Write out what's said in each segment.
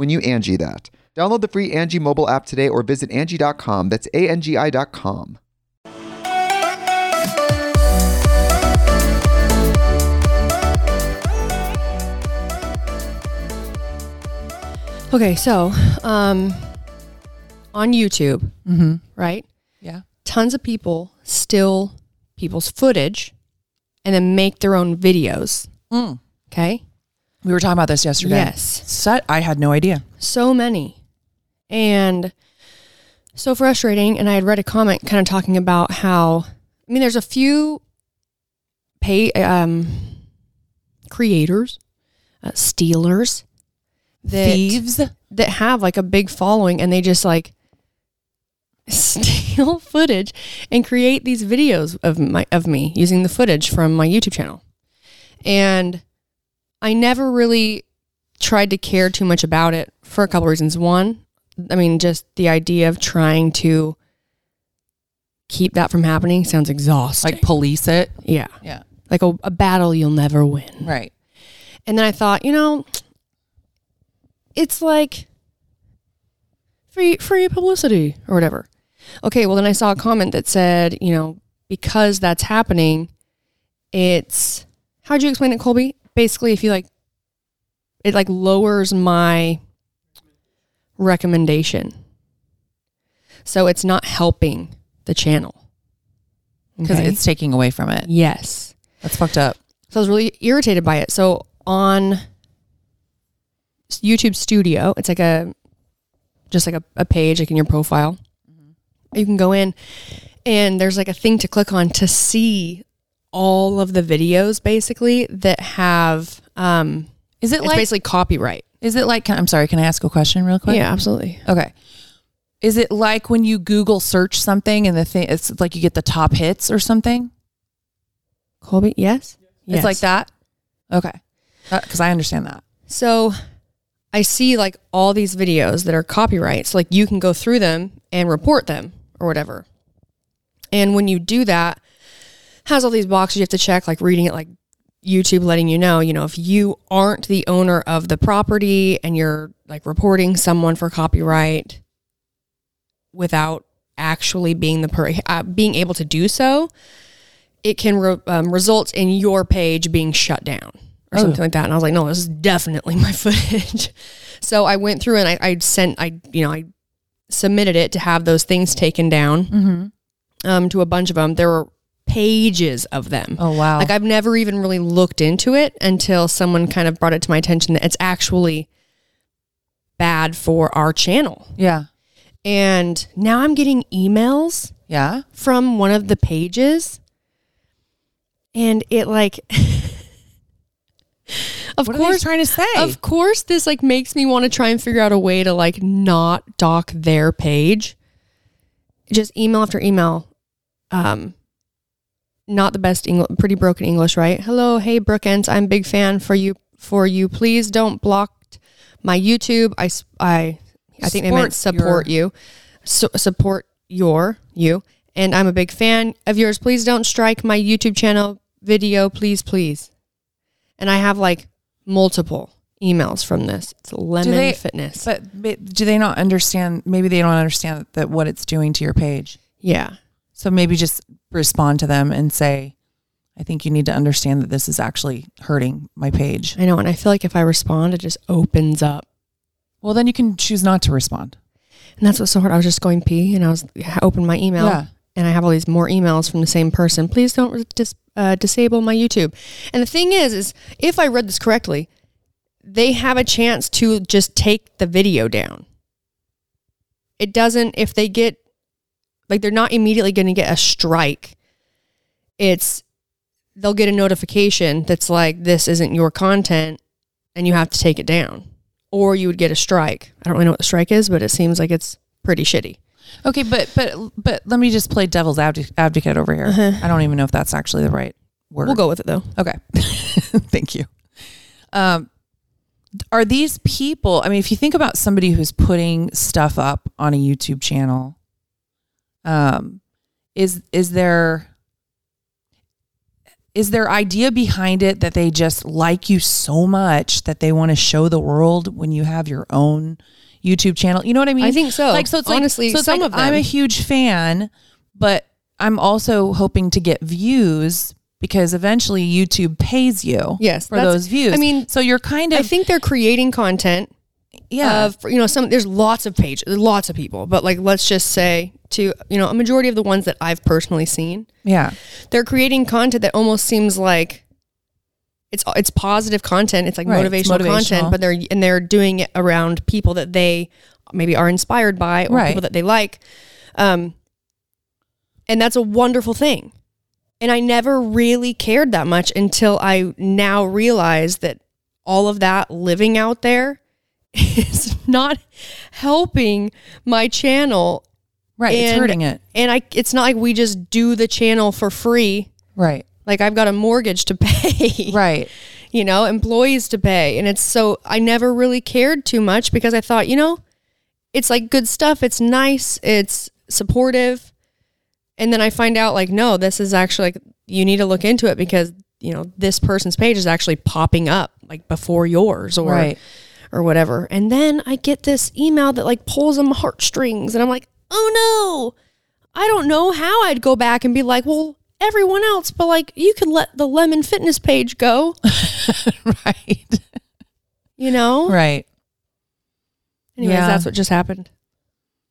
when you Angi that. Download the free Angi mobile app today or visit Angi.com. That's A-N-G-I dot com. Okay, so um, on YouTube, right? Yeah. Tons of people steal people's footage and then make their own videos. Mm. Okay, We were talking about this yesterday. Yes. So, I had no idea. so many, and so frustrating. And I had read a comment kind of talking about how I mean, there's a few pay um, creators, uh, stealers, that Thieves. that have like a big following and they just like steal footage and create these videos of my of me using the footage from my YouTube channel. And I never really tried to care too much about it for a couple reasons. One, I mean just the idea of trying to keep that from happening sounds exhausting. Like police it. yeah. Yeah. Like a, a battle you'll never win. Right. And then I thought, you know, it's like free free publicity or whatever. Okay, well then I saw a comment that said, you know, because that's happening, it's how'd you explain it, Colby? Basically, if you like it like lowers my recommendation. So it's not helping the channel. Because Okay? it's taking away from it. yes. That's fucked up. So I was really irritated by it. So on YouTube Studio, it's like a just like a, a page like in your profile. Mm-hmm. You can go in and there's like a thing to click on to see all of the videos basically that have um Is it it's like basically copyright. is it like can, I'm sorry, can I ask a question real quick? Yeah, absolutely. Okay. Is it like when you Google search something and the thing it's like you get the top hits or something? Colby, yes? It's like that? Okay. Because I understand that. So I see like all these videos that are copyrights. Like you can go through them and report them or whatever. And when you do that, has all these boxes you have to check, like reading it like YouTube letting you know, you know, if you aren't the owner of the property and you're like reporting someone for copyright without actually being the per- uh, being able to do so, it can re- um, result in your page being shut down or Oh. something like that. And I was like, no, this is definitely my footage. so I went through and I, I sent, I, you know, I submitted it to have those things taken down Mm-hmm. um, to a bunch of them. There were pages of them. Oh wow. Like I've never even really looked into it until someone kind of brought it to my attention that it's actually bad for our channel. yeah. And now I'm getting emails Yeah. from one of the pages and it like of What course trying to say? of course this like makes me want to try and figure out a way to like not dock their page just email after email um not the best English pretty broken english right hello hey brookens i'm big fan for you for you please don't block my youtube I I I think they meant Support support you so, support your you and I'm a big fan of yours. Please don't strike my YouTube channel video, please, please. And I have like multiple emails from this. It's Lemon they- Fitness. But, but do they not understand? Maybe they don't understand that what it's doing to your page. yeah. So maybe just respond to them and say, I think you need to understand that this is actually hurting my page. I know. And I feel like if I respond, it just opens up. Well, then you can choose not to respond. And that's what's so hard. I was just going pee and I was I opened my email Yeah. and I have all these more emails from the same person. Please don't dis, uh, disable my YouTube. And the thing is, is if I read this correctly, they have a chance to just take the video down. It doesn't if they get like they're not immediately going to get a strike. It's they'll get a notification that's like this isn't your content and you have to take it down or you would get a strike. I don't really know what the strike is, but it seems like it's pretty shitty. Okay, but but but let me just play devil's adv- advocate over here. I don't even know if that's actually the right word. We'll go with it though. Okay. Thank you. Um, are these people, I mean, if you think about somebody who's putting stuff up on a YouTube channel, um, is is there is there idea behind it that they just like you so much that they want to show the world when you have your own YouTube channel? You know what I mean? I think so. Like so, it's Honestly, like, so it's some like, of them. I'm a huge fan, but I'm also hoping to get views because eventually YouTube pays you Yes, for those views. I mean, so you're kind of I think they're creating content yeah. of you know some there's lots of pages, lots of people, but like let's just say to you know a majority of the ones that I've personally seen, yeah. they're creating content that almost seems like it's it's positive content. It's like Right, it's motivational, motivational. content, but they're and they're doing it around people that they maybe are inspired by or Right. people that they like. Um, and that's a wonderful thing. And I never really cared that much until I now realize that all of that living out there is not helping my channel Right. it's hurting it. and I it's not like we just do the channel for free. Right. Like I've got a mortgage to pay. Right. You know, employees to pay. And it's so I never really cared too much because I thought, you know, it's like good stuff. It's nice. It's supportive. And then I find out like, no, this is actually like you need to look into it because, you know, this person's page is actually popping up like before yours or Right. Or whatever. And then I get this email that like pulls on my heartstrings and I'm like, oh no, I don't know how I'd go back and be like, well, everyone else, but like you could let the lemon fitness page go, right. you know? Right. Anyways, Yeah. that's what just happened.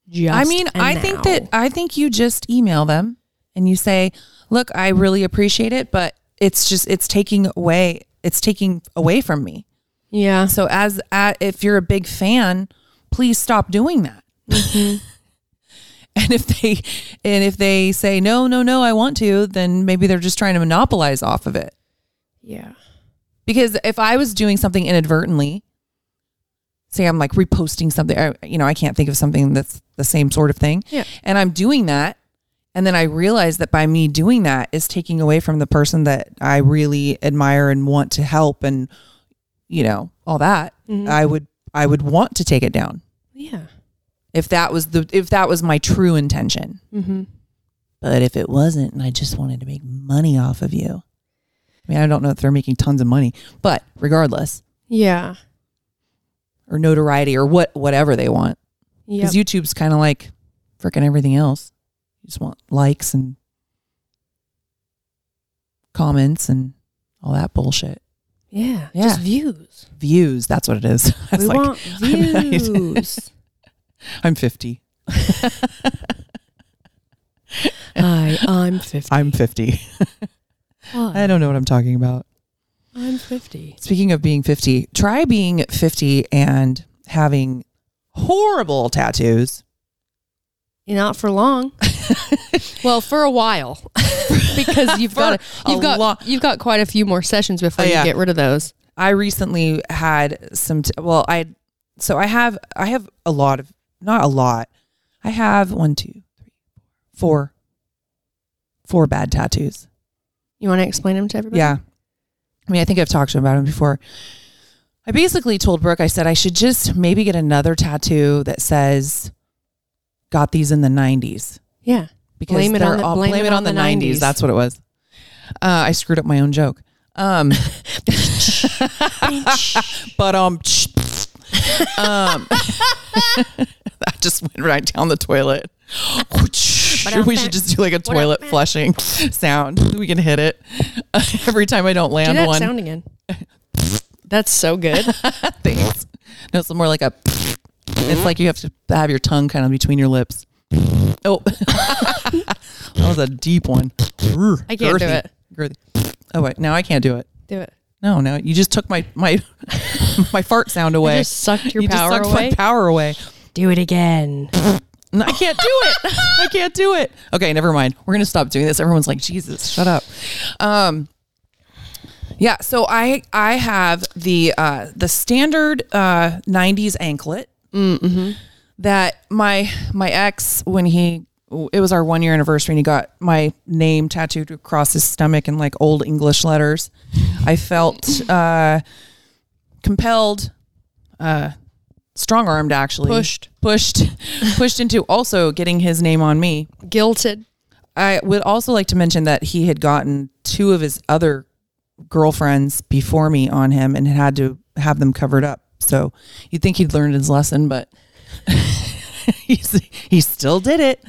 Just I mean, I think that I think you just email them and you say, "Look, I really appreciate it, but it's just it's taking away it's taking away from me." Yeah. So as uh, if you're a big fan, please stop doing that. and if they and if they say no, no, no, I want to, then maybe they're just trying to monopolize off of it. Yeah. Because if I was doing something inadvertently, say I'm like reposting something, or, you know, I can't think of something that's the same sort of thing. Yeah. And I'm doing that. And then I realize that by me doing that is taking away from the person that I really admire and want to help and, you know, all that. I would, I would want to take it down Yeah. if that was the, if that was my true intention. Mm-hmm. But if it wasn't and I just wanted to make money off of you, I mean, I don't know if they're making tons of money, but regardless, Yeah. or notoriety or what whatever they want. Yeah. Because YouTube's kind of like freaking everything else. You just want likes and comments and all that bullshit. Yeah. Yeah. Just views. Views, that's what it is. I we like, want I'm views. I'm 50. Hi, I'm 50. I'm 50. Hi, I don't know what I'm talking about. I'm 50. Speaking of being 50, try being 50 and having horrible tattoos. Not for long. well, for a while. because you've got For you've a got you've got quite a few more sessions before Oh, you yeah. get rid of those. I recently had some. T- well, I so I have I have a lot of not a lot. I have one, two, three, four, four bad tattoos. You want to explain them to everybody? Yeah, I mean I think I've talked to him about them before. I basically told Brooke I said I should just maybe get another tattoo that says "Got these in the '90s" Yeah. because Blame it on the- all blame blame it it on on the the 90s. 90s. That's what it was. Uh, I screwed up my own joke. Um, but um, um, that just went right down the toilet. we should just do like a toilet flushing sound. We can hit it every time I don't Do land that one. sound again. That's so good. Thanks. No, it's more like a. It's like you have to have your tongue kind of between your lips. Oh, that was a deep one. I can't do it. Girthy. Oh wait, now I can't do it. Do it. No, no, you just took my my my fart sound away. You just sucked your You just power sucked away. my power away. Do it again. No, I can't do it. I can't do it. Okay, never mind. We're gonna stop doing this. Everyone's like, Jesus, shut up. Um, yeah. So I I have the uh, the standard uh, '90s anklet that my my ex when he it was our one year anniversary and he got my name tattooed across his stomach in like old English letters. I felt uh, compelled, uh, strong armed actually Pushed. pushed pushed into also getting his name on me. Guilted. I would also like to mention that he had gotten two of his other girlfriends before me on him and had to have them covered up. So you'd think he'd learned his lesson, but he still did it.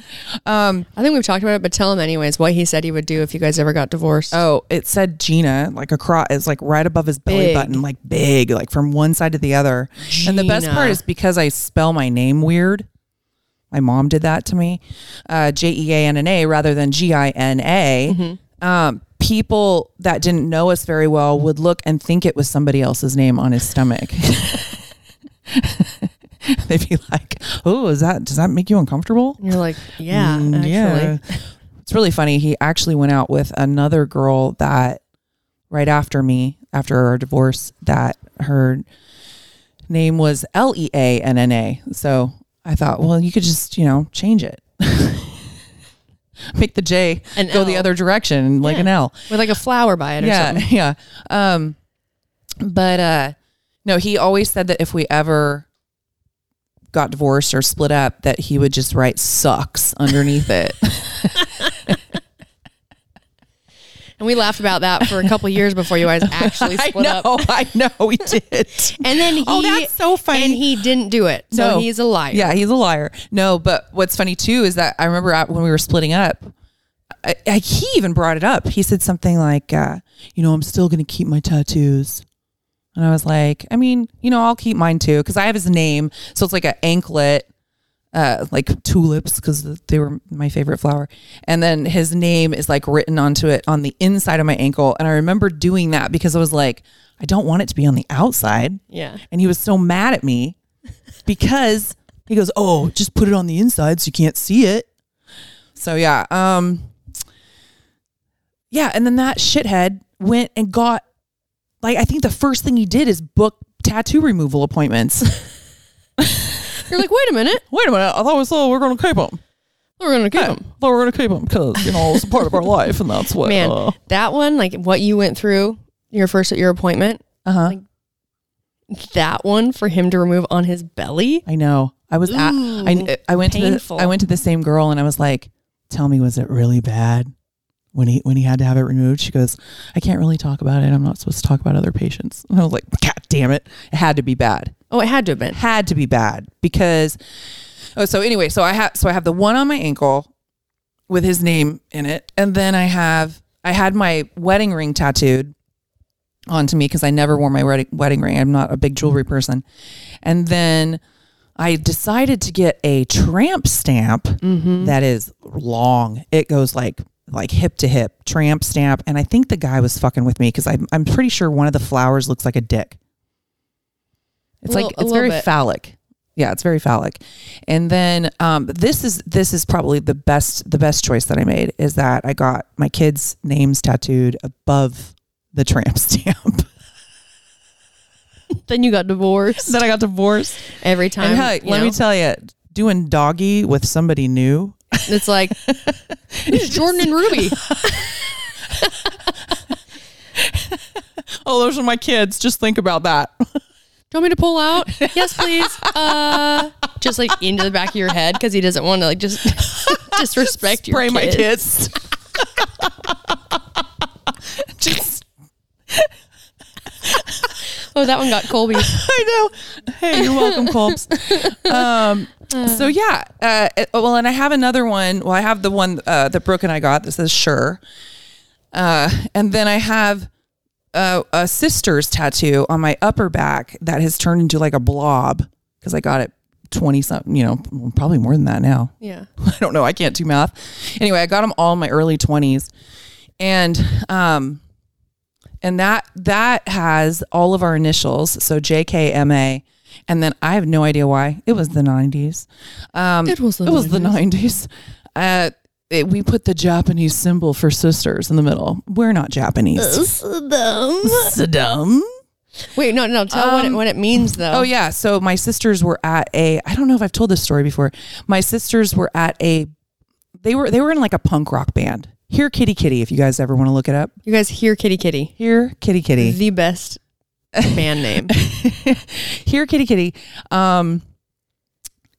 Um, I think we've talked about it, but tell him anyways what he said he would do if you guys ever got divorced. oh, it said Gina like across, it's like right above his belly Big. button, like big, like from one side to the other. And the best part is because I spell my name weird. My mom did that to me. Uh, J E A N N A rather than G I N A. Um, people that didn't know us very well would look and think it was somebody else's name on his stomach. They'd be like, "Oh, is that? Does that make you uncomfortable?" And you're like, yeah, Mm, actually. yeah. It's really funny. He actually went out with another girl that right after me, after our divorce, that her name was L E A N N A. So I thought, well, you could just, you know, change it. Make the J An go the other direction, like Yeah. an L. With like a flower by it or Yeah, something. yeah. Um, but uh, no, he always said that if we ever got divorced or split up, that he would just write "sucks" underneath it. And we laughed about that for a couple years before you guys actually I split know, up. I know, we did. And then he Oh, that's so funny. And he didn't do it. So No. he's a liar. Yeah, he's a liar. No, but what's funny too is that I remember when we were splitting up, I, I, he even brought it up. He said something like, uh, "You know, I'm still going to keep my tattoos." And I was like, "I mean, you know, I'll keep mine too because I have his name, so it's like an anklet." Uh, like tulips because they were my favorite flower, and then his name is like written onto it on the inside of my ankle. And I remember doing that because I was like, I don't want it to be on the outside Yeah. and he was so mad at me because he goes, "Oh, just put it on the inside so you can't see it." So yeah, um yeah, and then that shithead went and got like I think the first thing he did is book tattoo removal appointments. You're like, wait a minute. Wait a minute, I thought we said we are going to keep them. We're gonna keep him. thought we're going to keep them because you know it's a part of our life, and that's what. Man, uh that one, like what you went through your first at your appointment, Uh huh. like- that one for him to remove on his belly. I know. I was at. I I went painful. to the I went to the same girl and I was like, "Tell me, was it really bad when he when he had to have it removed?" She goes, "I can't really talk about it. I'm not supposed to talk about other patients." And I was like, "God damn it! It had to be bad. Oh, it had to have been. Had to be bad because." Oh, so anyway, so I have so I have the one on my ankle with his name in it, and then I have I had my wedding ring tattooed onto me because I never wore my wedding wedding ring. I'm not a big jewelry person, and then. I decided to get a tramp stamp Mm-hmm. that is long. It goes like like hip to hip tramp stamp, and I think the guy was fucking with me because I'm I'm pretty sure one of the flowers looks like a dick. It's like it's very bit. phallic. Yeah, it's very phallic. And then um, this is this is probably the best the best choice that I made is that I got my kids' names tattooed above the tramp stamp. Then you got divorced. then I got divorced. Every time. And heck, let know, me tell you, doing doggy with somebody new it's like it's Jordan and Ruby. Oh, those are my kids. Just think about that. Do you want me to pull out? yes, please. Uh, just like into the back of your head because he doesn't want to like just disrespect Spray your my kids. kids. Just Oh, that one got Colby. I know. Hey, you're welcome, Colbs. Um, so yeah, uh, it- well, and I have another one. Well, I have the one uh, that Brooke and I got that says "Sure," uh, and then I have uh, a sister's tattoo on my upper back that has turned into like a blob because I got it twenty something. You know, probably more than that now. Yeah. I don't know. I can't do math. Anyway, I got them all in my early twenties, and um, and that that has all of our initials, so JKMA, and then I have no idea why it was the nineties. Um, It was the it was the nineties. Uh, it- we put the Japanese symbol for sisters in the middle. We're not Japanese. Saddam. Wait, no, no. Tell what, it, Um, what it means though. Oh yeah. So my sisters were at a I don't know if I've told this story before. My sisters were at a they were they were in like a punk rock band. Here Kitty Kitty if you guys ever want to look it up. You guys hear Kitty Kitty, Here Kitty Kitty. the best band name. Here Kitty Kitty. Um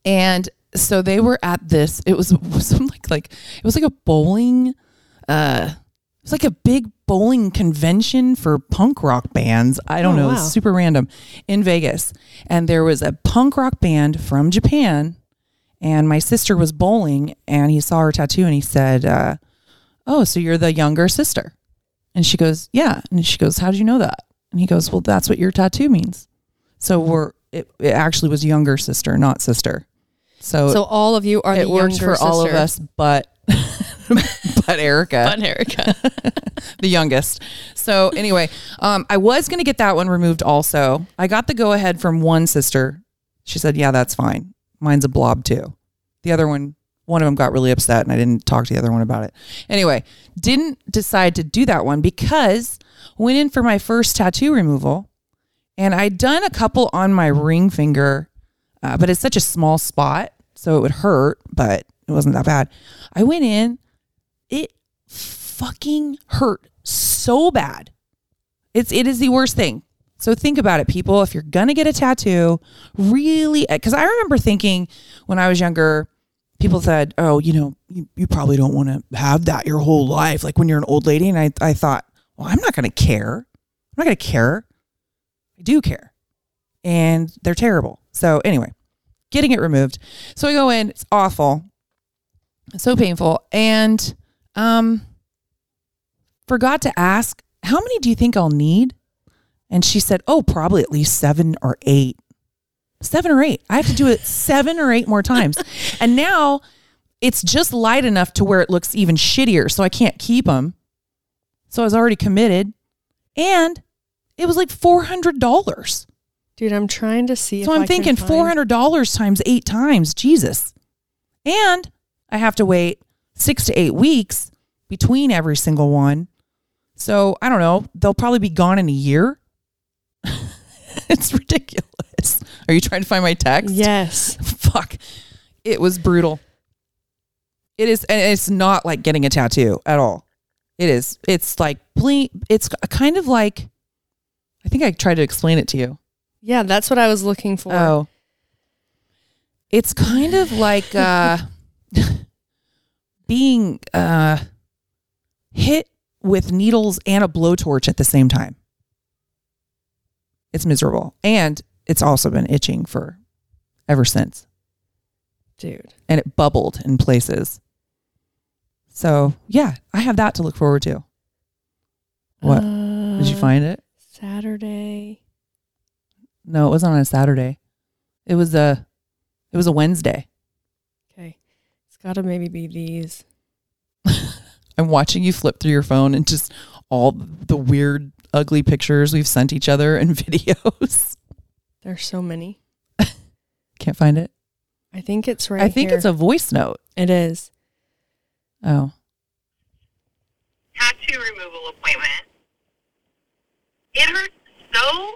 and so they were at this it was some like like it was like a bowling uh it was like a big bowling convention for punk rock bands. I don't Oh, know, wow. super random in Vegas. And there was a punk rock band from Japan. And my sister was bowling and he saw her tattoo and he said, uh, Oh, so you're the younger sister? And she goes, Yeah. And she goes, How did you know that? And he goes, Well, that's what your tattoo means. So we're, it, it actually was younger sister, not sister. So, So all of you are it the works younger for all of us, but, but Erica But Erica. the youngest. So anyway, um, I was gonna get that one removed. Also, I got the go ahead from one sister. She said, "Yeah, that's fine. Mine's a blob too." The other one, one of them got really upset, and I didn't talk to the other one about it. Anyway, didn't decide to do that one because went in for my first tattoo removal, and I'd done a couple on my ring finger, uh, but it's such a small spot, so it would hurt, but it wasn't that bad. I went in, it fucking hurt so bad. It's it is the worst thing. So think about it, people. If you're gonna get a tattoo, really, because I remember thinking when I was younger, people said, "Oh, you know, you, you probably don't want to have that your whole life, like when you're an old lady." And I I thought, well, I'm not gonna care. I'm not gonna care. I do care, and they're terrible. So anyway, getting it removed. So I go in. It's awful, so painful, and um forgot to ask, how many do you think I'll need? And she said, oh, probably at least seven or eight. Seven or eight. I have to do it seven or eight more times. And now it's just light enough to where it looks even shittier. So I can't keep them. So I was already committed. And it was like $400. Dude, I'm trying to see. So if I'm thinking find- four hundred dollars times eight times, Jesus. And I have to wait six to eight weeks between every single one. So I don't know. They'll probably be gone in a year. it's ridiculous. Are you trying to find my text? Yes. Fuck. It was brutal. It is, and it's not like getting a tattoo at all. It is. It's like ble- It's kind of like. I think I tried to explain it to you. Yeah, that's what I was looking for. Oh. It's kind of like uh being uh hit with needles and a blowtorch at the same time. It's miserable. And it's also been itching for ever since. Dude. And it bubbled in places. So yeah, I have that to look forward to. What? Did you Uh, find it? Saturday? No, it wasn't on a Saturday. It was a it was a Wednesday. Okay. It's got to maybe be these. I'm watching you flip through your phone and just all the weird, ugly pictures we've sent each other and videos. There's so many. Can't find it. I think it's right I think here. it's a voice note. It is. Oh. tattoo removal appointment. It hurts so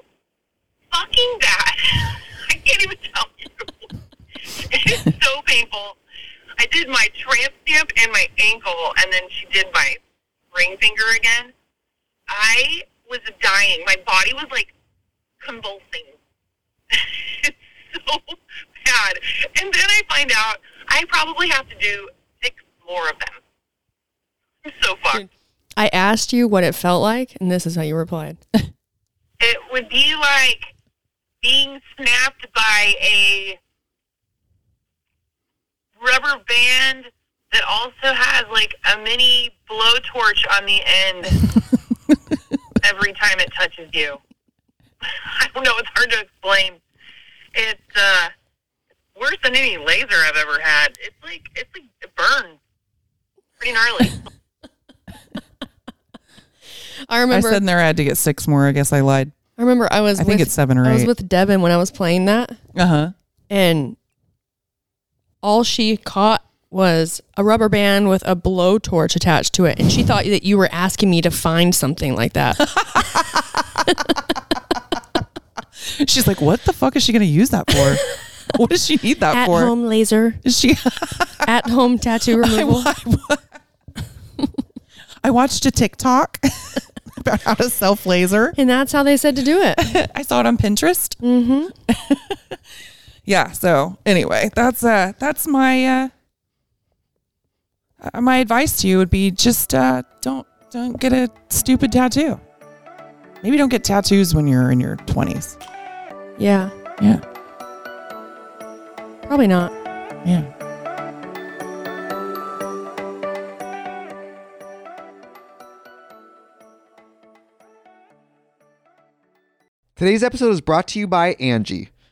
fucking bad. I can't even tell you. It's so painful. I did my tramp stamp and my ankle, and then she did my ring finger again. I was dying. My body was like convulsing. it's so bad. And then I find out I probably have to do six more of them. I'm so fucked. I asked you what it felt like, and this is how you replied. It would be like being snapped by a rubber band that also has like a mini blowtorch on the end every time it touches you. I don't know, it's hard to explain. It's uh worse than any laser I've ever had. It's like it's like it burns. Pretty gnarly. I remember. I said in there I had to get six more. I guess I lied. I remember. I was. I think with, it's seven or eight. I was with Devin when I was playing that, Uh huh. and all she caught was a rubber band with a blowtorch attached to it, and she thought that you were asking me to find something like that. She's like, what the fuck is she going to use that for? what does she need that At for? At home laser, Is she? at home tattoo removal. I watched a TikTok about how to self laser. And that's how they said to do it. I saw it on Pinterest. Mm-hmm. yeah. So anyway, that's uh that's my uh uh, my advice to you would be just uh don't don't get a stupid tattoo. Maybe don't get tattoos when you're in your twenties. Yeah, Yeah. probably not. Yeah. Today's episode is brought to you by Angi.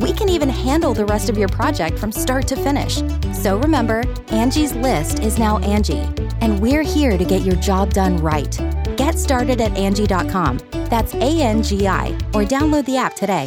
We can even handle the rest of your project from start to finish. So remember, Angie's list is now Angi, and we're here to get your job done right. Get started at Angi.com. That's A N G I, or download the app today.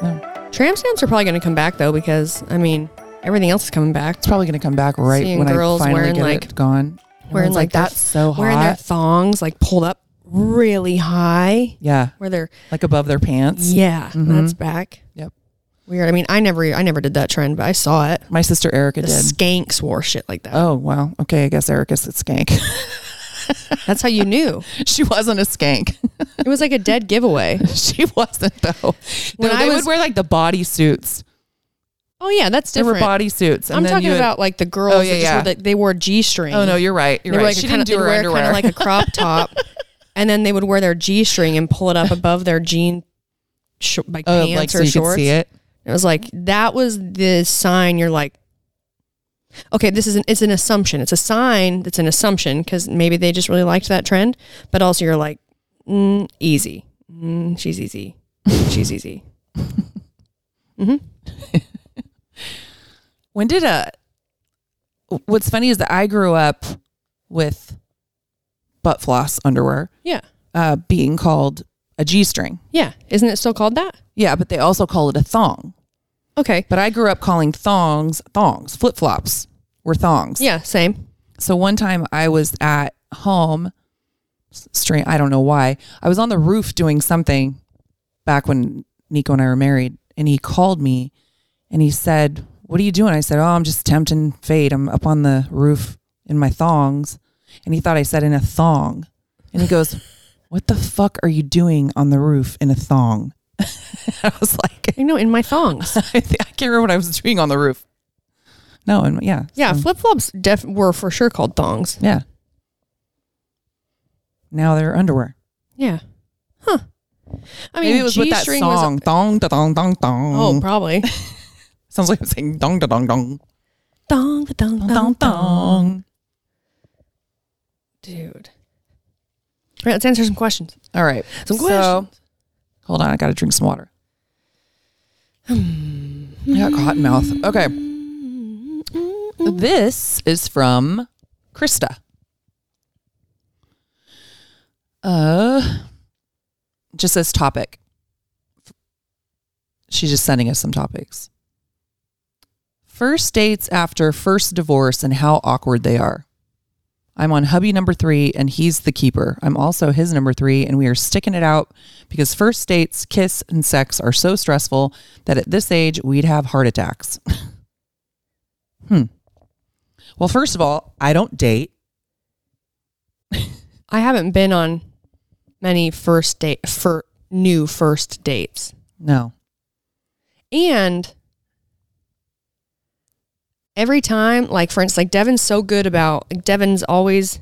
Hmm. Tram stamps are probably going to come back though because I mean everything else is coming back. It's probably going to come back right Seeing when I girls finally wearing, get like- it gone. Wearing like their- that's so hot. Wearing their thongs like pulled up really high, yeah, where they're like above their pants. yeah, Mhm. that's back. Yep. Weird. I mean, I never, I never did that trend, but I saw it. My sister Erica The did. skanks wore shit like that. Oh wow. Okay, I guess Erica's a skank. That's how you knew. she wasn't a skank. It was like a dead giveaway. she wasn't though. When No, I was- would wear like the body suits. Oh yeah, that's different. There were different. body suits. And I'm talking about like the girls Oh, yeah, that yeah. wore the, they wore G string. Oh no, you're right. You're they were right. like she kind didn't of do her wear underwear. kind of like a crop top, and then they would wear their G string and pull it up above their jean, sh- like oh, pants like so or you shorts. see it. It was like that was the sign. You're like, okay, this is an it's an assumption. It's a sign that's an assumption because maybe they just really liked that trend, but also you're like, mm, easy. Mm, she's easy. She's easy. hmm When did a? What's funny is that I grew up with butt floss underwear. Yeah. uh, being called a G string. Yeah. Isn't it still called that? Yeah, but they also call it a thong. Okay. But I grew up calling thongs thongs. Flip flops were thongs. Yeah, same. So one time I was at home, strange. I don't know why. I was on the roof doing something back when Nico and I were married, and he called me, and he said, "What are you doing?" I said, "Oh, I'm just tempting fate. I'm up on the roof in my thongs," and he thought I said in a thong, and he goes, "What the fuck are you doing on the roof in a thong?" I was like, You know, in my thongs. I, think, I can't remember what I was doing on the roof. No, and yeah, Yeah, so- flip flops def- were for sure called thongs. yeah. Now they're underwear. Yeah. Huh. I mean, Maybe it was with that G-string song, Was, dong da dong dong dong. oh, probably. Sounds like I'm saying dong da dong dong dong, dong, dong, dong dong, dong. Dude. All right, let's answer some questions. All right, Some so, questions. hold on, I got to drink some water. I got cotton mouth. Okay, this is from Krista. Uh, just says topic. She's just sending us some topics. First dates after first divorce and how awkward they are. I'm on hubby number three and he's the keeper. I'm also his number three and we are sticking it out because first dates, kiss, and sex are so stressful that at this age we'd have heart attacks. hmm. Well, first of all, I don't date. I haven't been on many first date for new first dates. No. And every time, like for instance, like Devin's so good about like Devin's always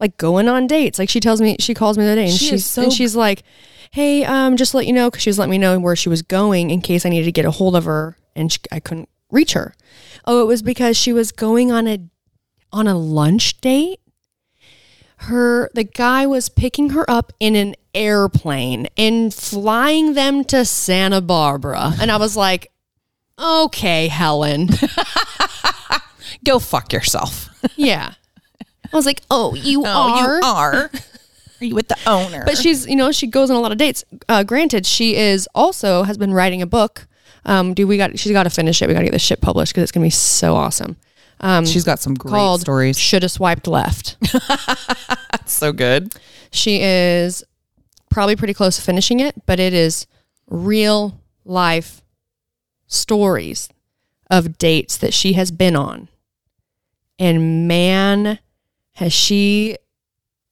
like going on dates. Like she tells me, she calls me the other day, and She she's so and she's like, "Hey, um, just let you know," because she was letting me know where she was going in case I needed to get a hold of her, and she, I couldn't reach her. Oh, it was because she was going on a on a lunch date. Her the guy was picking her up in an airplane and flying them to Santa Barbara, and I was like, "Okay, Helen." Go fuck yourself. Yeah. I was like, oh, you Oh, are. you are. Are you with the owner? But she's, you know, she goes on a lot of dates. Uh, granted, she is also has been writing a book. Um, do we got? She's got to finish it. We got to get this shit published because it's gonna be so awesome. Um, she's got some great called stories. Should have swiped left. That's so good. she is probably pretty close to finishing it, but it is real life stories of dates that she has been on. And man, has she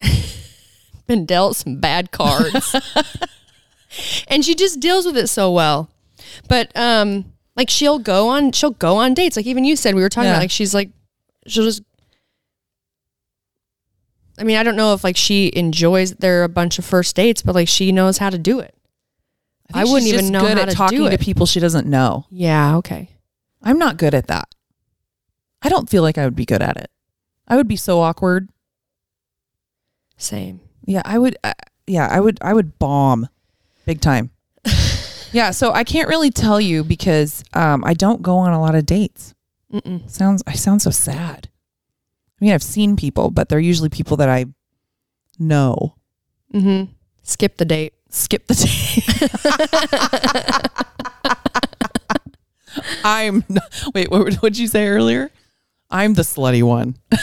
been dealt some bad cards. and she just deals with it so well. But um like she'll go on she'll go on dates. Like even you said we were talking Yeah. about like she's like she'll just I mean, I don't know if like she enjoys there are a bunch of first dates, but like she knows how to do it. I, think wouldn't she's even just know good how at to talking do to it. people she doesn't know. Yeah, okay. I'm not good at that. I don't feel like I would be good at it. I would be so awkward. Same. Yeah, I would. Uh, yeah, I would. I would bomb, big time. yeah, so I can't really tell you because um, I don't go on a lot of dates. Mm-mm. Sounds. I sound so sad. I mean, I've seen people, but they're usually people that I know. Mm-hmm. Skip the date. Skip the date. I'm. Not, wait, what would you say earlier? I'm the slutty one.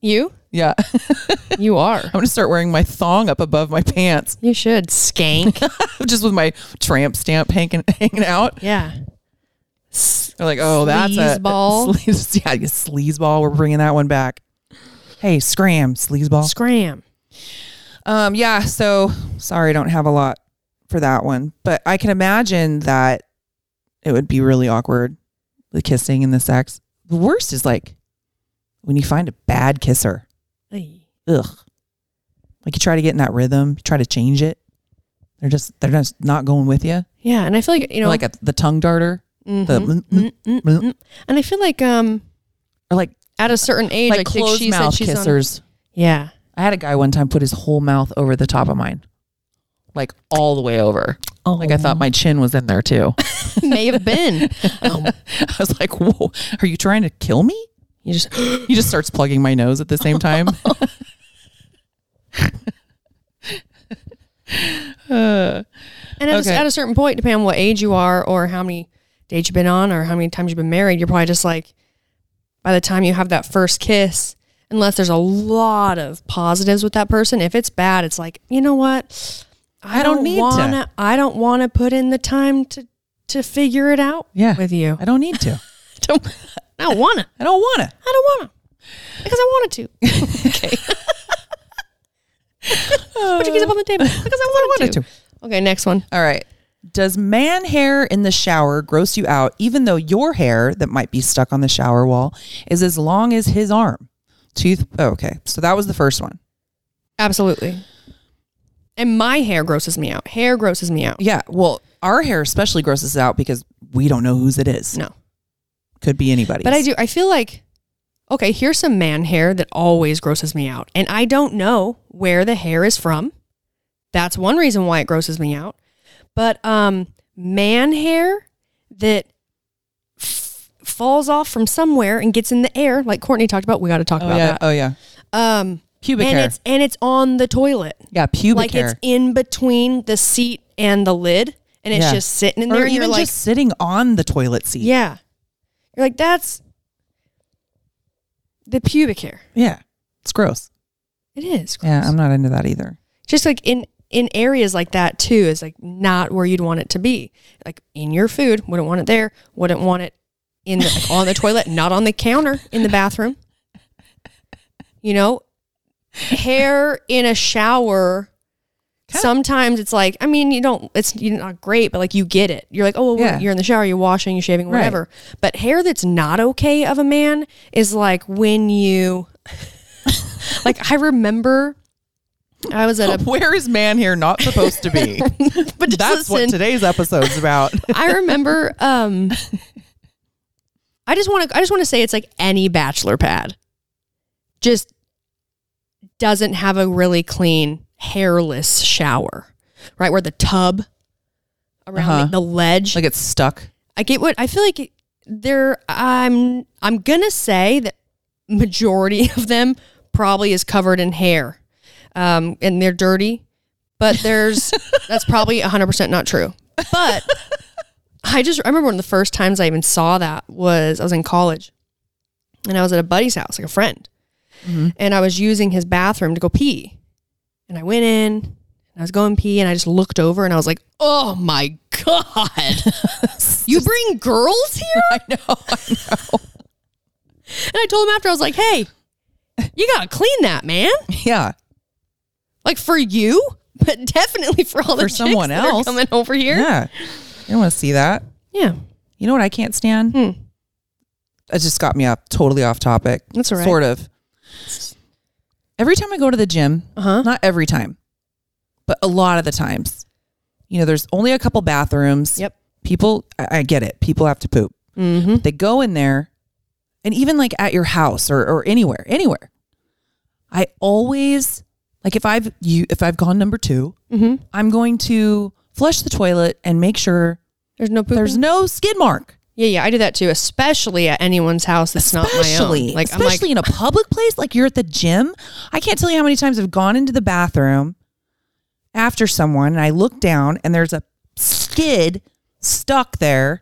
You? Yeah, You are. I'm gonna start wearing my thong up above my pants, You should. Skank. just with my tramp stamp hanging hanging out. yeah. They're like, oh, that's a Sleazeball. sleaze, yeah, you sleazeball. We're bringing that one back. Hey, scram, sleaze ball. Scram. Um, yeah. So sorry, I don't have a lot for that one, but I can imagine that it would be really awkward, the kissing and the sex. The worst is like when you find a bad kisser. Ay. Ugh. Like you try to get in that rhythm, you try to change it. They're just they're just not going with you. Yeah, and I feel like you know, like a, the tongue darter, mhm, the mm, mm, mm, mm. and I feel like um or like at a certain age, like like, closed mouth she's on- kissers. yeah, I had a guy one time put his whole mouth over the top of mine, like all the way over. Oh. Like I thought my chin was in there too. may have been. Um, I was like, "Whoa, are you trying to kill me?" you just He just starts plugging my nose at the same time. Uh, And at, Okay. a, at a certain point, depending on what age you are or how many dates you've been on or how many times you've been married, you're probably just like, by the time you have that first kiss, unless there's a lot of positives with that person, if it's bad, it's like, you know what? I don't need to. wanna, I don't want to put in the time to to figure it out yeah. with you. I don't need to. don't, I don't want to. I don't want to. I don't want to. Because I wanted to. okay. Put your keys up on the table. Because I wanted, wanted to. to. Okay, next one. All right. Does man hair in the shower gross you out, even though your hair that might be stuck on the shower wall is as long as his arm? Tooth. Oh, okay. So that was the first one. Absolutely. And my hair grosses me out. Hair grosses me out. Yeah. Well, our hair especially grosses us out because we don't know whose it is. No. Could be anybody. But I do. I feel like, okay, here's some man hair that always grosses me out. And I don't know where the hair is from. That's one reason why it grosses me out. But um, man hair that falls off from somewhere and gets in the air, like Courtney talked about. We got to talk Oh about yeah. that. Oh yeah. Um, Pubic and hair. it's and it's on the toilet. yeah. Pubic like hair. it's in between the seat and the lid, and it's Yeah. just sitting in or there. and even you're like, just sitting on the toilet seat. yeah, you're like that's the pubic hair. Yeah. It's gross. It is. Yeah. I'm not into that either. just like in in areas like that too is like not where you'd want it to be. Like in your food, wouldn't want it there. Wouldn't want it in the, on the toilet, not on the counter in the bathroom. You know, hair in a shower. Kinda- Sometimes it's like, I mean, you don't, it's you're not great, but like you get it. You're like, oh, well, Yeah. you're in the shower, you're washing, you're shaving, Right. whatever. But hair that's not okay of a man is like when you, like, I remember I was at a Where is man hair not supposed to be? but That's what today's episode's about. I remember um I just want to I just want to say it's like any bachelor pad. Just doesn't have a really clean hairless shower. Right where the tub around Uh-huh. the, the ledge. like it's stuck. I get what I feel like there I'm I'm going to say that majority of them probably is covered in hair. Um and they're dirty, but there's that's probably 100% not true. But I just I remember one of the first times I even saw that was I was in college. And I was at a buddy's house, like a friend. Mm-hmm. And I was using his bathroom to go pee. And I went in and I was going pee and I just looked over and I was like, "Oh my god. you bring girls here?" I know. I know. And I told him after I was like, "Hey, you got to clean that, man. Yeah. Like for you, but definitely for all the For someone that are else. coming over here." Yeah. You don't want to see that. Yeah. You know what I can't stand? Hmm. It just got me up totally off topic. That's all right. Sort of. Every time I go to the gym, Uh-huh. not every time, but a lot of the times, you know, there's only a couple bathrooms. Yep. People, I, I get it. People have to poop. Mhm. They go in there, and even like at your house or, or anywhere, anywhere. I always like if I've you if I've gone number 2 Mhm. I'm going to flush the toilet and make sure There's no poop. there's no skid mark. Yeah, yeah, I do that too, especially at anyone's house that's not my own. Like especially I'm like, in a public place like you're at the gym i can't tell you how many times i've gone into the bathroom after someone and i look down and there's a skid stuck there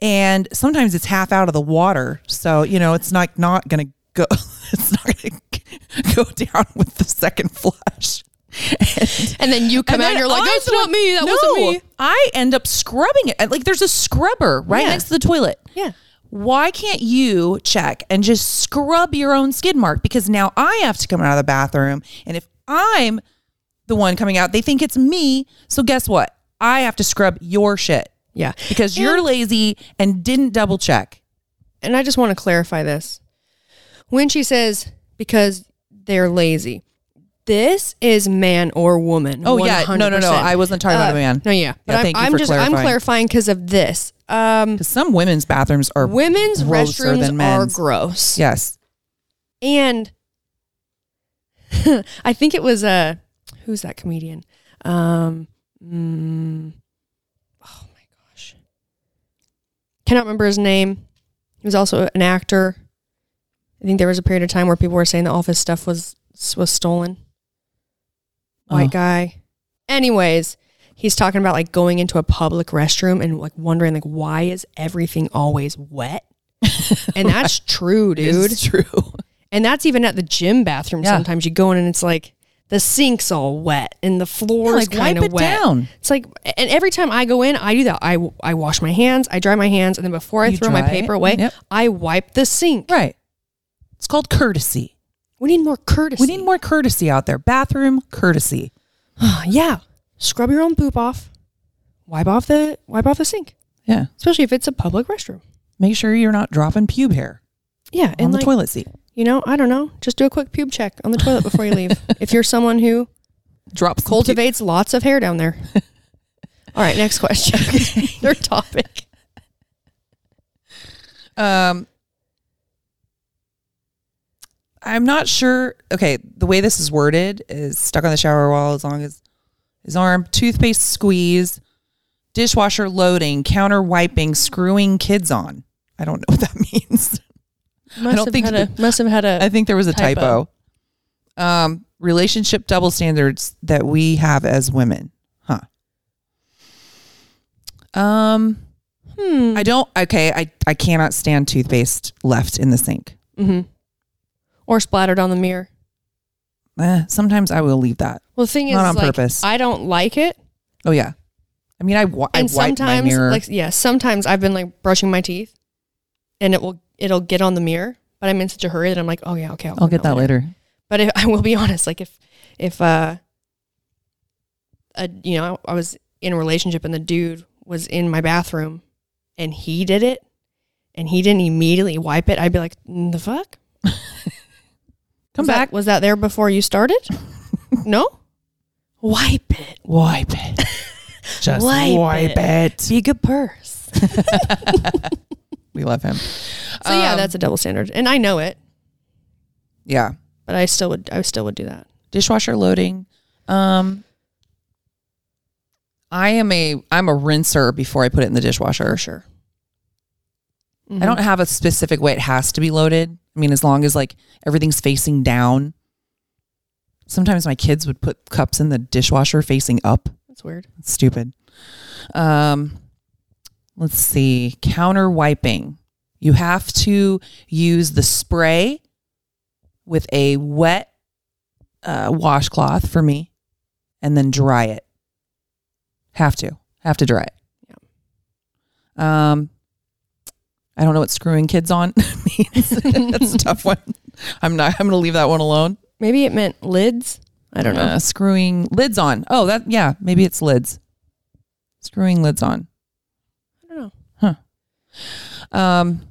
and sometimes it's half out of the water so you know it's like not gonna go it's not gonna go down with the second flush and, and then you come and out and you're like, that's not me. That No, wasn't me. I end up scrubbing it. Like there's a scrubber right Yeah. next to the toilet Yeah. why can't you check and just scrub your own skid mark? Because now I have to come out of the bathroom. And if I'm the one coming out, they think it's me. So guess what? I have to scrub your shit Yeah. because you're lazy and didn't double check. And I just want to clarify this. When she says because they're lazy, this is man or woman. Oh, yeah. No, no, no. I wasn't talking about a Uh, man. No, yeah. But Yeah, I'm, I'm just I'm clarifying. clarifying because of this. Um, some women's bathrooms are women's restrooms are gross. Yes. And I think it was uh who's that comedian? Um mm, oh my gosh. Cannot remember his name. He was also an actor. I think there was a period of time where people were saying the office stuff was was stolen. White Oh. guy. Anyways, he's talking about like going into a public restroom and like wondering like why is everything always wet? and that's true, dude. It's true. And that's even at the gym bathroom. Yeah. Sometimes you go in and it's like the sink's all wet and the floor's like, kind of wet. down. It's like, and every time I go in, I do that. I I wash my hands, I dry my hands, and then before I You throw my it. paper away, Yep. I wipe the sink. Right. It's called courtesy. We need more courtesy. We need more courtesy out there. Bathroom courtesy. yeah. Scrub your own poop off. Wipe off the wipe off the sink, Yeah. especially if it's a public restroom. Make sure you're not dropping pube hair Yeah, on the like, toilet seat. You know, I don't know. Just do a quick pube check on the toilet before you leave. if you're someone who Drop some cultivates lots of hair down there. All right, next question. Third topic. Um, I'm not sure. Okay, the way this is worded is stuck on the shower wall as long as his arm, toothpaste squeeze, dishwasher loading, counter wiping, screwing kids on. I don't know what that means. Must don't have think had a, must have had a I think there was a typo. Typo. Um, relationship double standards that we have as women, huh? Um, hmm. I don't. Okay, I I cannot stand toothpaste left in the sink. hmm or splattered on the mirror. Eh, sometimes I will leave that. Well, the thing is, Not on like, purpose. I don't like it, Oh yeah, I mean I, wa- I and wipe my sometimes, mirror. like, yeah, sometimes I've been like brushing my teeth, and it will it'll get on the mirror, but I'm in such a hurry that I'm like, oh yeah, okay, I'll, I'll get that later. But if, I will be honest, like if if uh, a you know I was in a relationship and the dude was in my bathroom, and he did it, and he didn't immediately wipe it, I'd be like, "Mm, the fuck. Come Was that- back, was that there before you started? no. Wipe it. wipe it. Just Wipe wipe, it. it. Be a good purse. We love him. So yeah, Um, that's a double standard, and I know it, yeah. but I still would. I still would do that. Dishwasher loading. Um, I am a I'm a rinser before I put it in the dishwasher. For sure. I don't have a specific way it has to be loaded. I mean, as long as like everything's facing down. Sometimes my kids would put cups in the dishwasher facing up. That's weird. It's stupid. Um, let's see. Counter wiping. You have to use the spray with a wet uh, washcloth for me, and then dry it. Have to. Have to dry it. Yeah. Um, I don't know what screwing kids on means. That's a tough one. I'm not. I'm going to leave that one alone. Maybe it meant lids. I don't know. Uh, screwing lids on. Oh, that yeah, maybe it's lids. Screwing lids on. I don't know. Huh. Um,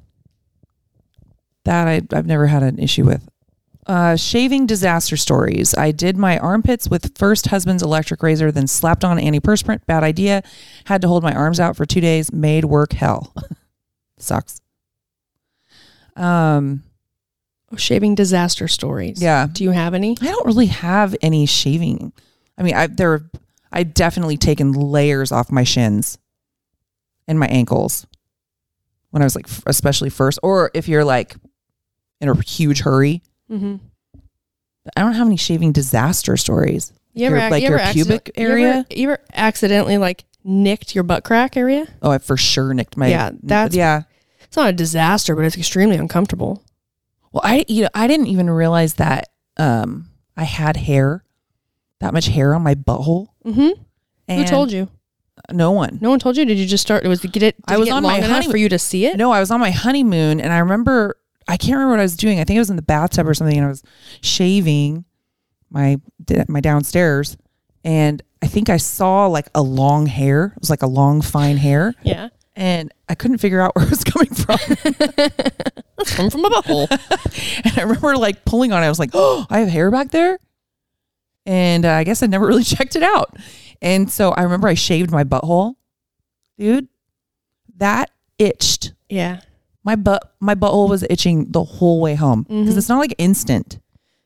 that I I've never had an issue with. Uh, shaving disaster stories. I did my armpits with first husband's electric razor, then slapped on antiperspirant. Bad idea. Had to hold my arms out for two days. Made work hell. Sucks. Um, shaving disaster stories. yeah. Do you have any? I don't really have any shaving. I mean, I there I definitely taken layers off my shins and my ankles when I was like especially first or if you're like in a huge hurry. Mm-hmm. I don't have any shaving disaster stories. You ever Your- like you your pubic accident- you ever- area? You ever, accidentally like nicked your butt crack area? Oh, I for sure nicked my Yeah, that's- yeah. It's not a disaster, but it's extremely uncomfortable. Well, I you know I didn't even realize that um I had hair, that much hair on my butthole. Mm-hmm. Who told you? No one. No one told you. Did you just start? It was to get it. I was on my honeymoon- for you to see it. No, I was on my honeymoon and I remember I can't remember what I was doing. I think I was in the bathtub or something and I was shaving my my downstairs and I think I saw like a long hair. It was like a long fine hair Yeah, and I couldn't figure out where it was coming from. it's coming from a butthole. and I remember like pulling on it. I was like, "Oh, I have hair back there." And uh, I guess I never really checked it out. And so I remember I shaved my butthole. Dude, that itched yeah. my butt my butthole was itching the whole way home because Mhm. it's not like instant.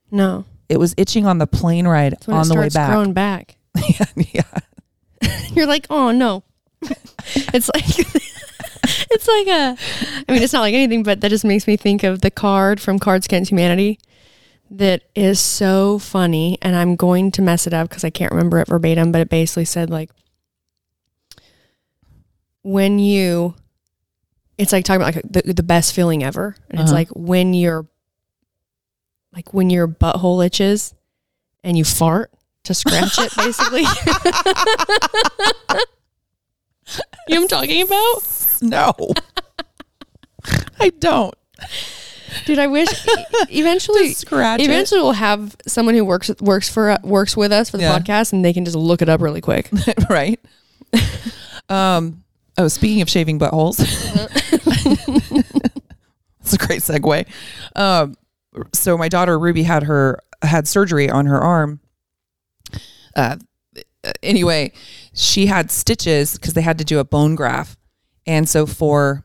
No. It was itching on the plane ride on the way starts back. growing back. yeah, yeah. You're like, oh no. it's like it's like a I mean it's not like anything, but that just makes me think of the card from Cards Against Humanity. that is so funny, and I'm going to mess it up because I can't remember it verbatim, but it basically said like when you, it's like talking about like the, the best feeling ever, and it's Uh-huh. like when your, like when your butthole itches, and you fart to scratch it, basically. you know I'm talking about? No. I don't. Dude, I wish eventually Just scratch it. eventually we'll have someone who works works for works with us for the Yeah. podcast and they can just look it up really quick. right? um. Oh, speaking of shaving buttholes, that's a great segue. Um. So my daughter Ruby had her had surgery on her arm. Uh. Anyway, she had stitches because they had to do a bone graft, and so for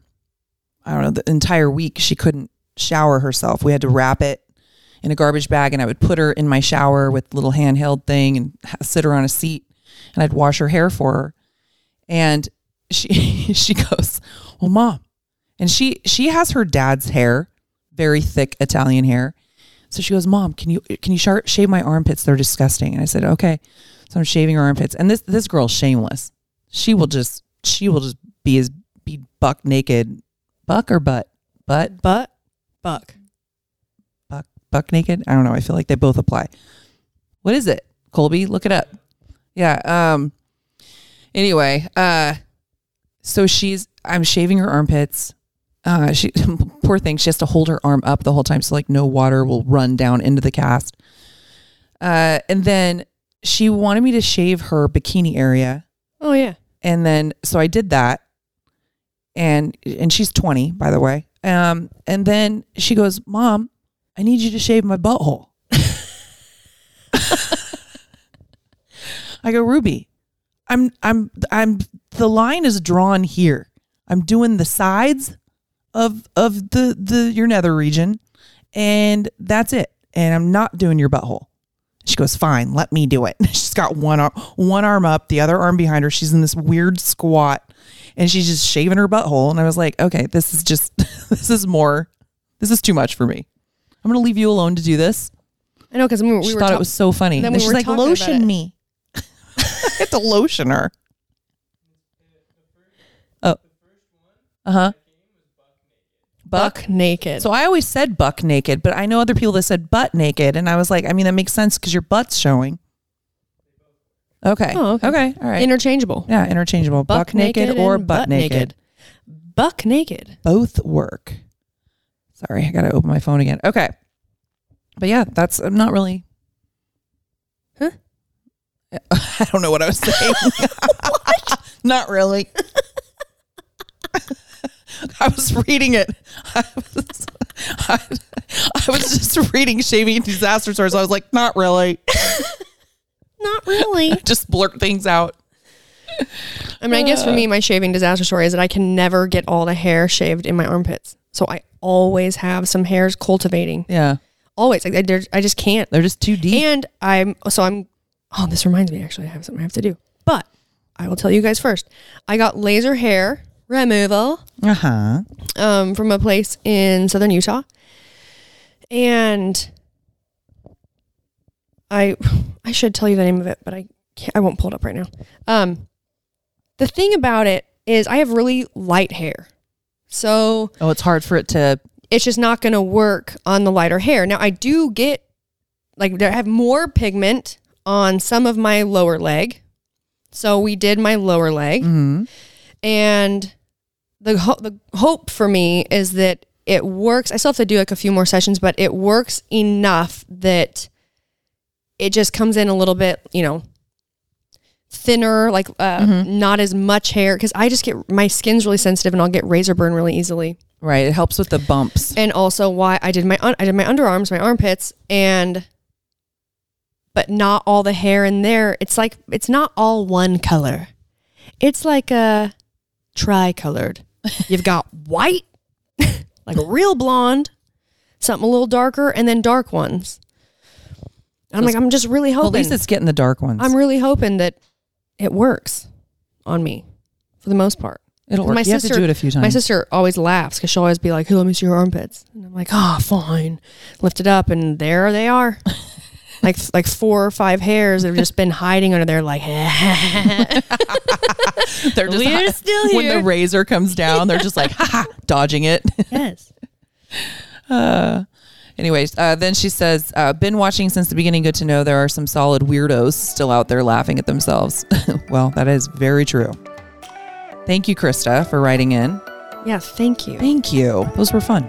I don't know the entire week she couldn't shower herself. We had to wrap it in a garbage bag, and I would put her in my shower with little handheld thing and sit her on a seat, and I'd wash her hair for her. And she she goes, "Well, mom," and she she has her dad's hair, very thick Italian hair. So she goes, "Mom, can you can you shar- shave my armpits? They're disgusting." And I said, "Okay." So I'm shaving her armpits, and this this girl's shameless. She will just she will just be as be buck naked, buck or butt, butt But buck. buck buck naked. I don't know. I feel like they both apply. What is it, Colby? Look it up. Yeah. Um. Anyway, uh, so she's I'm shaving her armpits. Uh, she poor thing. She has to hold her arm up the whole time, so like no water will run down into the cast. Uh, and then she wanted me to shave her bikini area, Oh yeah. and then so I did that. And and she's 20, by the way. Um, and then she goes, "Mom, I need you to shave my butthole." I go, "Ruby, I'm I'm I'm the line is drawn here. I'm doing the sides of of the the your nether region and that's it. And I'm not doing your butthole." She goes, "Fine, let me do it." She's got one arm, one arm up, the other arm behind her. She's in this weird squat, and she's just shaving her butthole. And I was like, "Okay, this is just, this is more, this is too much for me. I'm gonna leave you alone to do this." I know because we, we thought ta- it was so funny. then And we she's like, "Lotion me." I had to lotion her. Oh, uh huh. Buck. buck naked. So I always said buck naked, but I know other people that said butt naked, and I was like, I mean, that makes sense because your butt's showing. Okay. Oh, okay. Okay. All right. interchangeable. yeah, interchangeable. Buck, naked, or butt naked. Buck naked. Both work. Sorry, I gotta open my phone again. Okay. But yeah, that's I'm not really. Huh? I don't know what I was saying. Not really. I was reading it. I was, I, I was just reading Shaving Disaster Stories. I was like, not really. Not really. Just blurt things out. I mean, I guess for me, my shaving disaster story is that I can never get all the hair shaved in my armpits. So I always have some hairs cultivating. Yeah. Always. Like, I, I just can't. They're just too deep. And I'm, so I'm, oh, this reminds me actually, I have something I have to do. But I will tell you guys first. I got laser hair removal Uh huh. um, from a place in southern Utah. And I I should tell you the name of it, but I can't, I won't pull it up right now. Um, the thing about it is I have really light hair. So Oh, it's hard for it to. it's just not going to work on the lighter hair. Now I do get like I have more pigment on some of my lower leg. So we did my lower leg Mhm. And the ho- the hope for me is that it works. I still have to do like a few more sessions, but it works enough that it just comes in a little bit, you know, thinner, like uh, Mm-hmm. not as much hair because I just get my skin's really sensitive and I'll get razor burn really easily. Right. It helps with the bumps. And also why I did my un- I did my underarms, my armpits, and but not all the hair in there. It's like it's not all one color. It's like a tri-colored. You've got white, like a real blonde, something a little darker, and then dark ones. I'm like, I'm just really Well, hoping. at least it's getting the dark ones. I'm really hoping that it works on me for the most part. It'll work. My you have sister, to do it a few times. My sister always laughs because she'll always be like, "Hey, let me see your armpits," and I'm like, "Oh, fine." Lift it up, and there they are, like like four or five hairs that have just been hiding under there, like. they're just We're still here. when the razor comes down, they're just like ha ha, dodging it. yes. Uh, anyways, uh, then she says, uh, "Been watching since the beginning. Good to know there are some solid weirdos still out there laughing at themselves." well, that is very true. Thank you, Krista, for writing in. Yeah. Thank you. Thank you. Those were fun.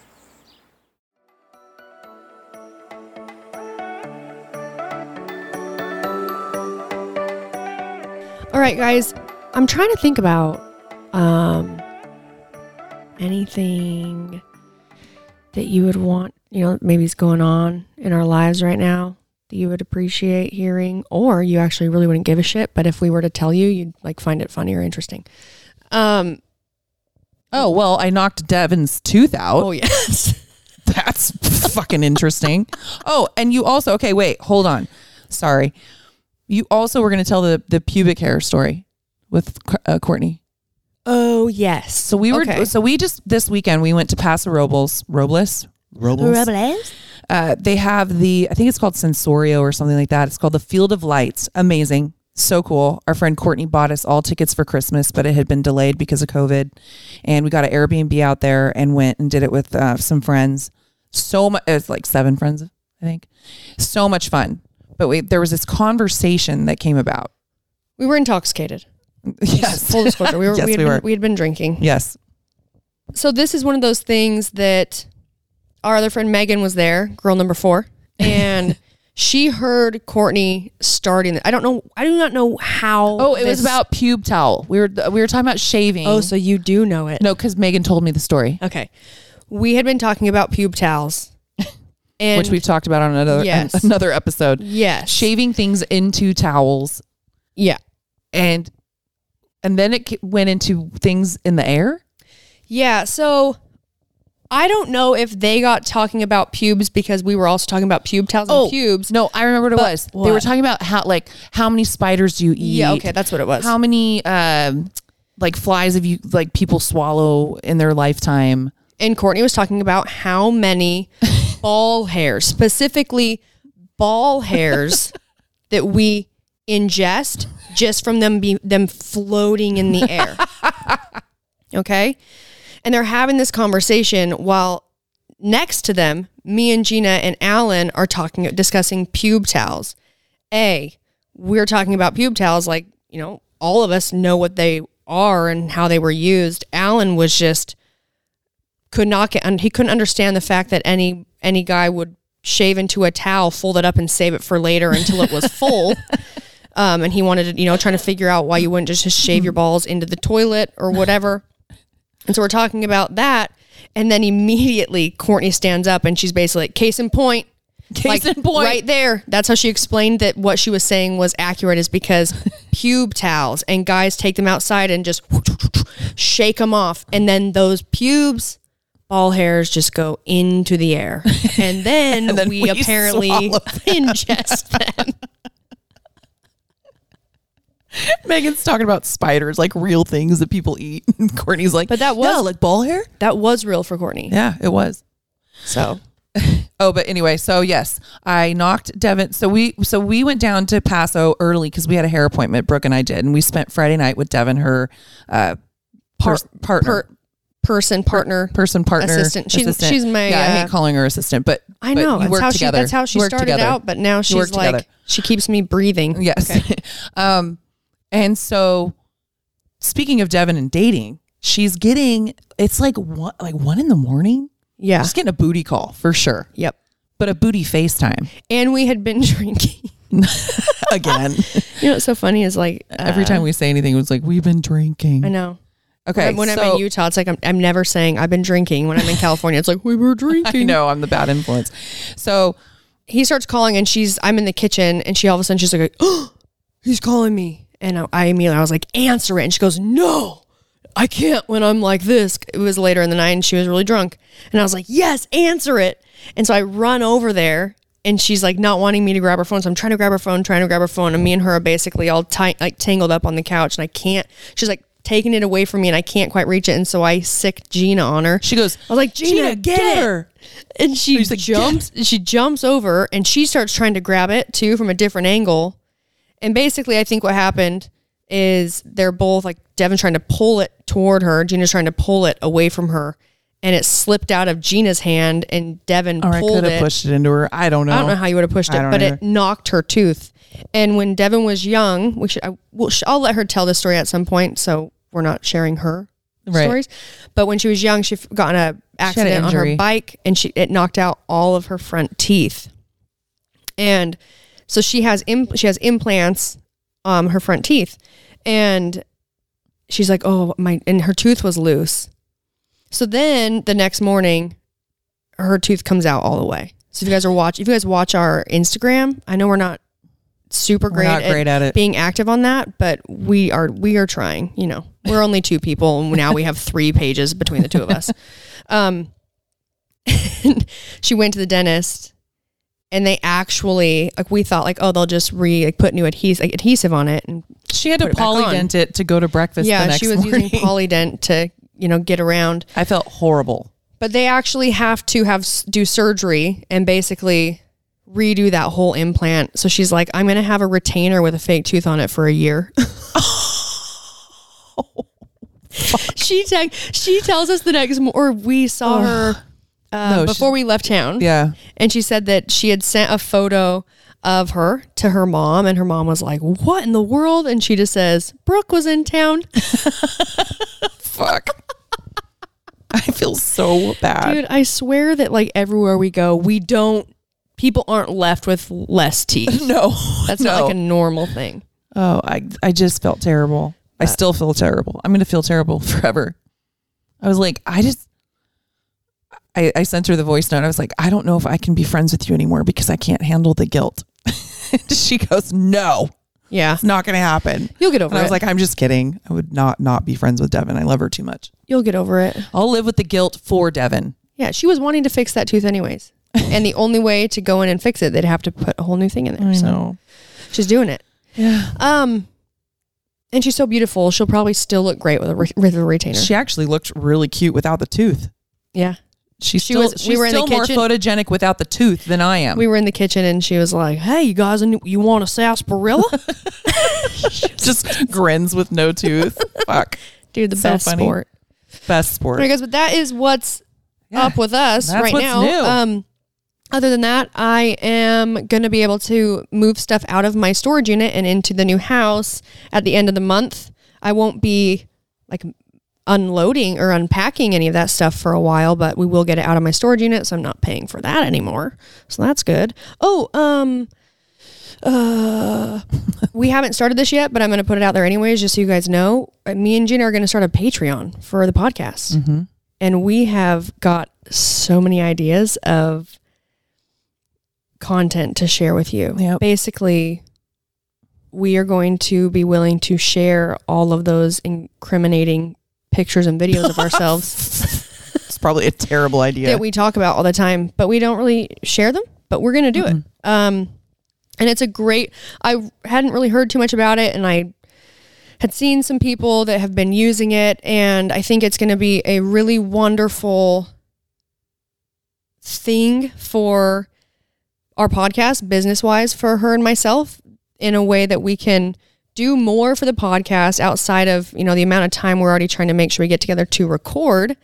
All right, guys. I'm trying to think about um anything that you would want, you know, maybe is going on in our lives right now that you would appreciate hearing or you actually really wouldn't give a shit, but if we were to tell you, you'd like find it funny or interesting. Um Oh well, I knocked Devin's tooth out. oh yes. That's fucking interesting. Oh, and you also okay. Wait, hold on. Sorry. You also were going to tell the the pubic hair story with uh, Courtney. Oh yes. So we were. Okay. So we just this weekend we went to Paso Robles. Robles. Robles. Uh, they have the I think it's called Sensorio or something like that. It's called the Field of Lights. Amazing. So cool. Our friend Courtney bought us all tickets for Christmas, but it had been delayed because of COVID. And we got an Airbnb out there and went and did it with uh, some friends. So much, it's like seven friends, I think. So much fun. But we, there was this conversation that came about. We were intoxicated. Yes. Full disclosure. We were, Yes, we, had we been, were. we had been drinking. Yes. So this is one of those things that our other friend Megan was there, girl number four, and she heard Courtney starting. I don't know. I do not know how. Oh, it was about pube towel. We were we were talking about shaving. Oh, so you do know it? no, because Megan told me the story, Okay, we had been talking about pube towels, and which we've talked about on another Yes. another episode. yes, Shaving things into towels, yeah, and and then it went into things in the air. yeah. So. I don't know if they got talking about pubes because we were also talking about pube towels and pubes. No, I remember what it was. They were talking about how like how many spiders do you eat? Yeah, okay, that's what it was. How many um like flies have you like people swallow in their lifetime? and Courtney was talking about how many ball hairs, specifically ball hairs, that we ingest just from them be them floating in the air. okay, and they're having this conversation while next to them, me and Gina and Alan are talking discussing pube towels. A, we're talking about pube towels like you know all of us know what they are and how they were used. Alan was just could not get and he couldn't understand the fact that any any guy would shave into a towel fold it up and save it for later until it was full. Um, and he wanted to you know trying to figure out why you wouldn't just, just shave your balls into the toilet or whatever. And so we're talking about that and then immediately courtney stands up and she's basically like case in point. Case like, in point. right there. That's how she explained that what she was saying was accurate is because pube towels and guys take them outside and just shake them off. And then those pubes ball hairs just go into the air and then, And then we, we apparently ingest them Megan's talking about spiders, like real things that people eat. And Courtney's like, But that was- "Yeah, like ball hair. that was real for courtney Yeah, it was. so Oh, but anyway, so yes, I knocked Devin. So we so we went down to Paso early because we had a hair appointment. Brooke and I did, and we spent Friday night with Devin, her uh, par- partner, per, person partner person partner, assistant. She's- assistant. she's my, yeah. I uh, hate calling her assistant, but I but know you that's work how together. she that's how she started together. out but now she's like together. she keeps me breathing Yes. Okay. um, and so speaking of Devin and dating, she's getting it's like one like one in the morning. yeah She's getting a booty call for sure. yep but a booty FaceTime and we had been drinking. again. You know what's so funny is like Every uh, time we say anything, it was like we've been drinking. I know. Okay, when I'm in Utah, it's like I'm, I'm never saying I've been drinking. When I'm in California, it's like we were drinking. I know I'm the bad influence. So he starts calling and she's I'm in the kitchen and she all of a sudden she's like, oh, he's calling me. And I, I immediately I was like, answer it. And she goes, no, I can't when I'm like this. It was later in the night and she was really drunk. And I was like, yes, answer it. And so I run over there and she's like not wanting me to grab her phone. So I'm trying to grab her phone, trying to grab her phone. And me and her are basically all tight, like tangled up on the couch and I can't, she's like taking it away from me and I can't quite reach it. And so I sick Gina on her. she goes, I was like, Gina, get, it. her. And she like, jumps, she jumps over and she starts trying to grab it too from a different angle. And basically, I think what happened is they're both like Devin's trying to pull it toward her, Gina's trying to pull it away from her, and it slipped out of Gina's hand, and Devin Or I pulled could have it. pushed it into her. I don't know. I don't know how you would have pushed it, but either. it knocked her tooth. And when Devin was young, we should I, will I'll let her tell the story at some point, so we're not sharing her Right. stories. But when she was young, she got in a accident on her bike, and she it knocked out all of her front teeth. And so she has she has implants, um, her front teeth, and she's like, oh my, and her tooth was loose. So then the next morning, her tooth comes out all the way. So if you guys are watch, if you guys watch our Instagram, I know we're not super great, not great at it. being active on that, but we are we are trying. You know, we're only two people, and now we have three pages between the two of us. Um, she went to the dentist, and they actually like we thought like oh they'll just re like put new adhesive like, adhesive on it, and She had to it polident it to go to breakfast the yeah, next she was morning. using Polident to you know get around. I felt horrible. But they actually have to have do surgery and basically redo that whole implant. So she's like, I'm gonna have a retainer with a fake tooth on it for a year. she te- she tells us the next mo- or we saw her uh, No, before we left town. Yeah. And she said that she had sent a photo of her to her mom, and her mom was like, What in the world? And she just says, Brooke was in town. Fuck. I feel so bad. Dude, I swear that like everywhere we go, we don't people aren't left with less teeth. no. That's no. not like a normal thing. Oh, I I just felt terrible. I uh, still feel terrible. I'm gonna feel terrible forever. I was like, I just I, I sent her the voice note. I was like, I don't know if I can be friends with you anymore because I can't handle the guilt. she goes, No, Yeah. it's not gonna happen. You'll get over And I was like, I'm just kidding. I would not not be friends with Devin. I love her too much. You'll get over it. I'll live with the guilt for Devin. Yeah, she was wanting to fix that tooth anyways. and the only way to go in and fix it, they'd have to put a whole new thing in there. I so know. she's doing it. Yeah. Um and she's so beautiful. She'll probably still look great with a, re- with a retainer. She actually looked really cute without the tooth. yeah. She's She still, was- we she's were in the still more kitchen. photogenic without the tooth than I am. We were in the kitchen and she was like, "Hey, you guys, you want a sarsaparilla?" just grins with no tooth. Fuck. Dude, the So best funny. sport. Best sport. Right, guys, but that is what's Yeah, up with us right now. new. Um, other than that, I am going to be able to move stuff out of my storage unit and into the new house at the end of the month. I won't be like unloading or unpacking any of that stuff for a while, but we will get it out of my storage unit, so I'm not paying for that anymore. So that's good. Oh, um uh we haven't started this yet, but I'm going to put it out there anyways just so you guys know. Uh, Me and Gina are going to start a Patreon for the podcast Mm-hmm. and we have got so many ideas of content to share with you. Yep. Basically, we are going to be willing to share all of those incriminating pictures and videos of ourselves It's probably a terrible idea. that we talk about all the time, but we don't really share them, but we're going to do it. Um and it's a great I hadn't really heard too much about it and I had seen some people that have been using it and I think it's going to be a really wonderful thing for our podcast business wise for her and myself in a way that we can do more for the podcast outside of you know the amount of time we're already trying to make sure we get together to record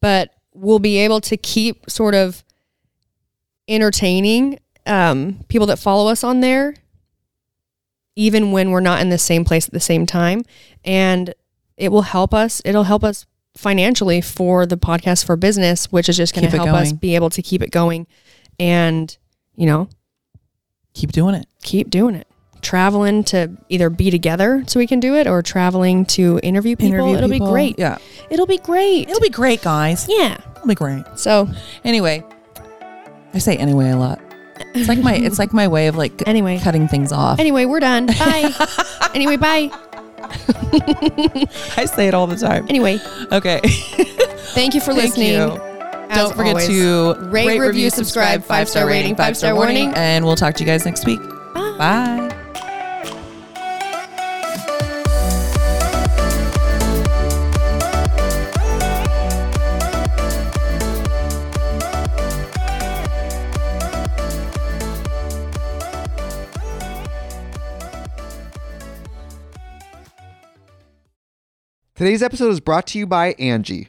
but we'll be able to keep sort of entertaining um, people that follow us on there even when we're not in the same place at the same time. And it will help us it'll help us financially for the podcast for business which is just going to help us be able to keep it going. And you know, Keep doing it. keep doing it. Traveling to either be together so we can do it or traveling to interview people. Interview It'll people. be great. Yeah. It'll be great. It'll be great, guys. yeah. It'll be great. So Anyway, I say anyway a lot. It's like my it's like my way of like Anyway. cutting things off. anyway, we're done. Bye. anyway, bye. I say it all the time. Anyway, Okay. thank you for Thank listening. you. As Don't forget always, to rate, review, subscribe, five star rating, five star warning. and we'll talk to you guys next week. Bye. Bye. Today's episode is brought to you by Angi.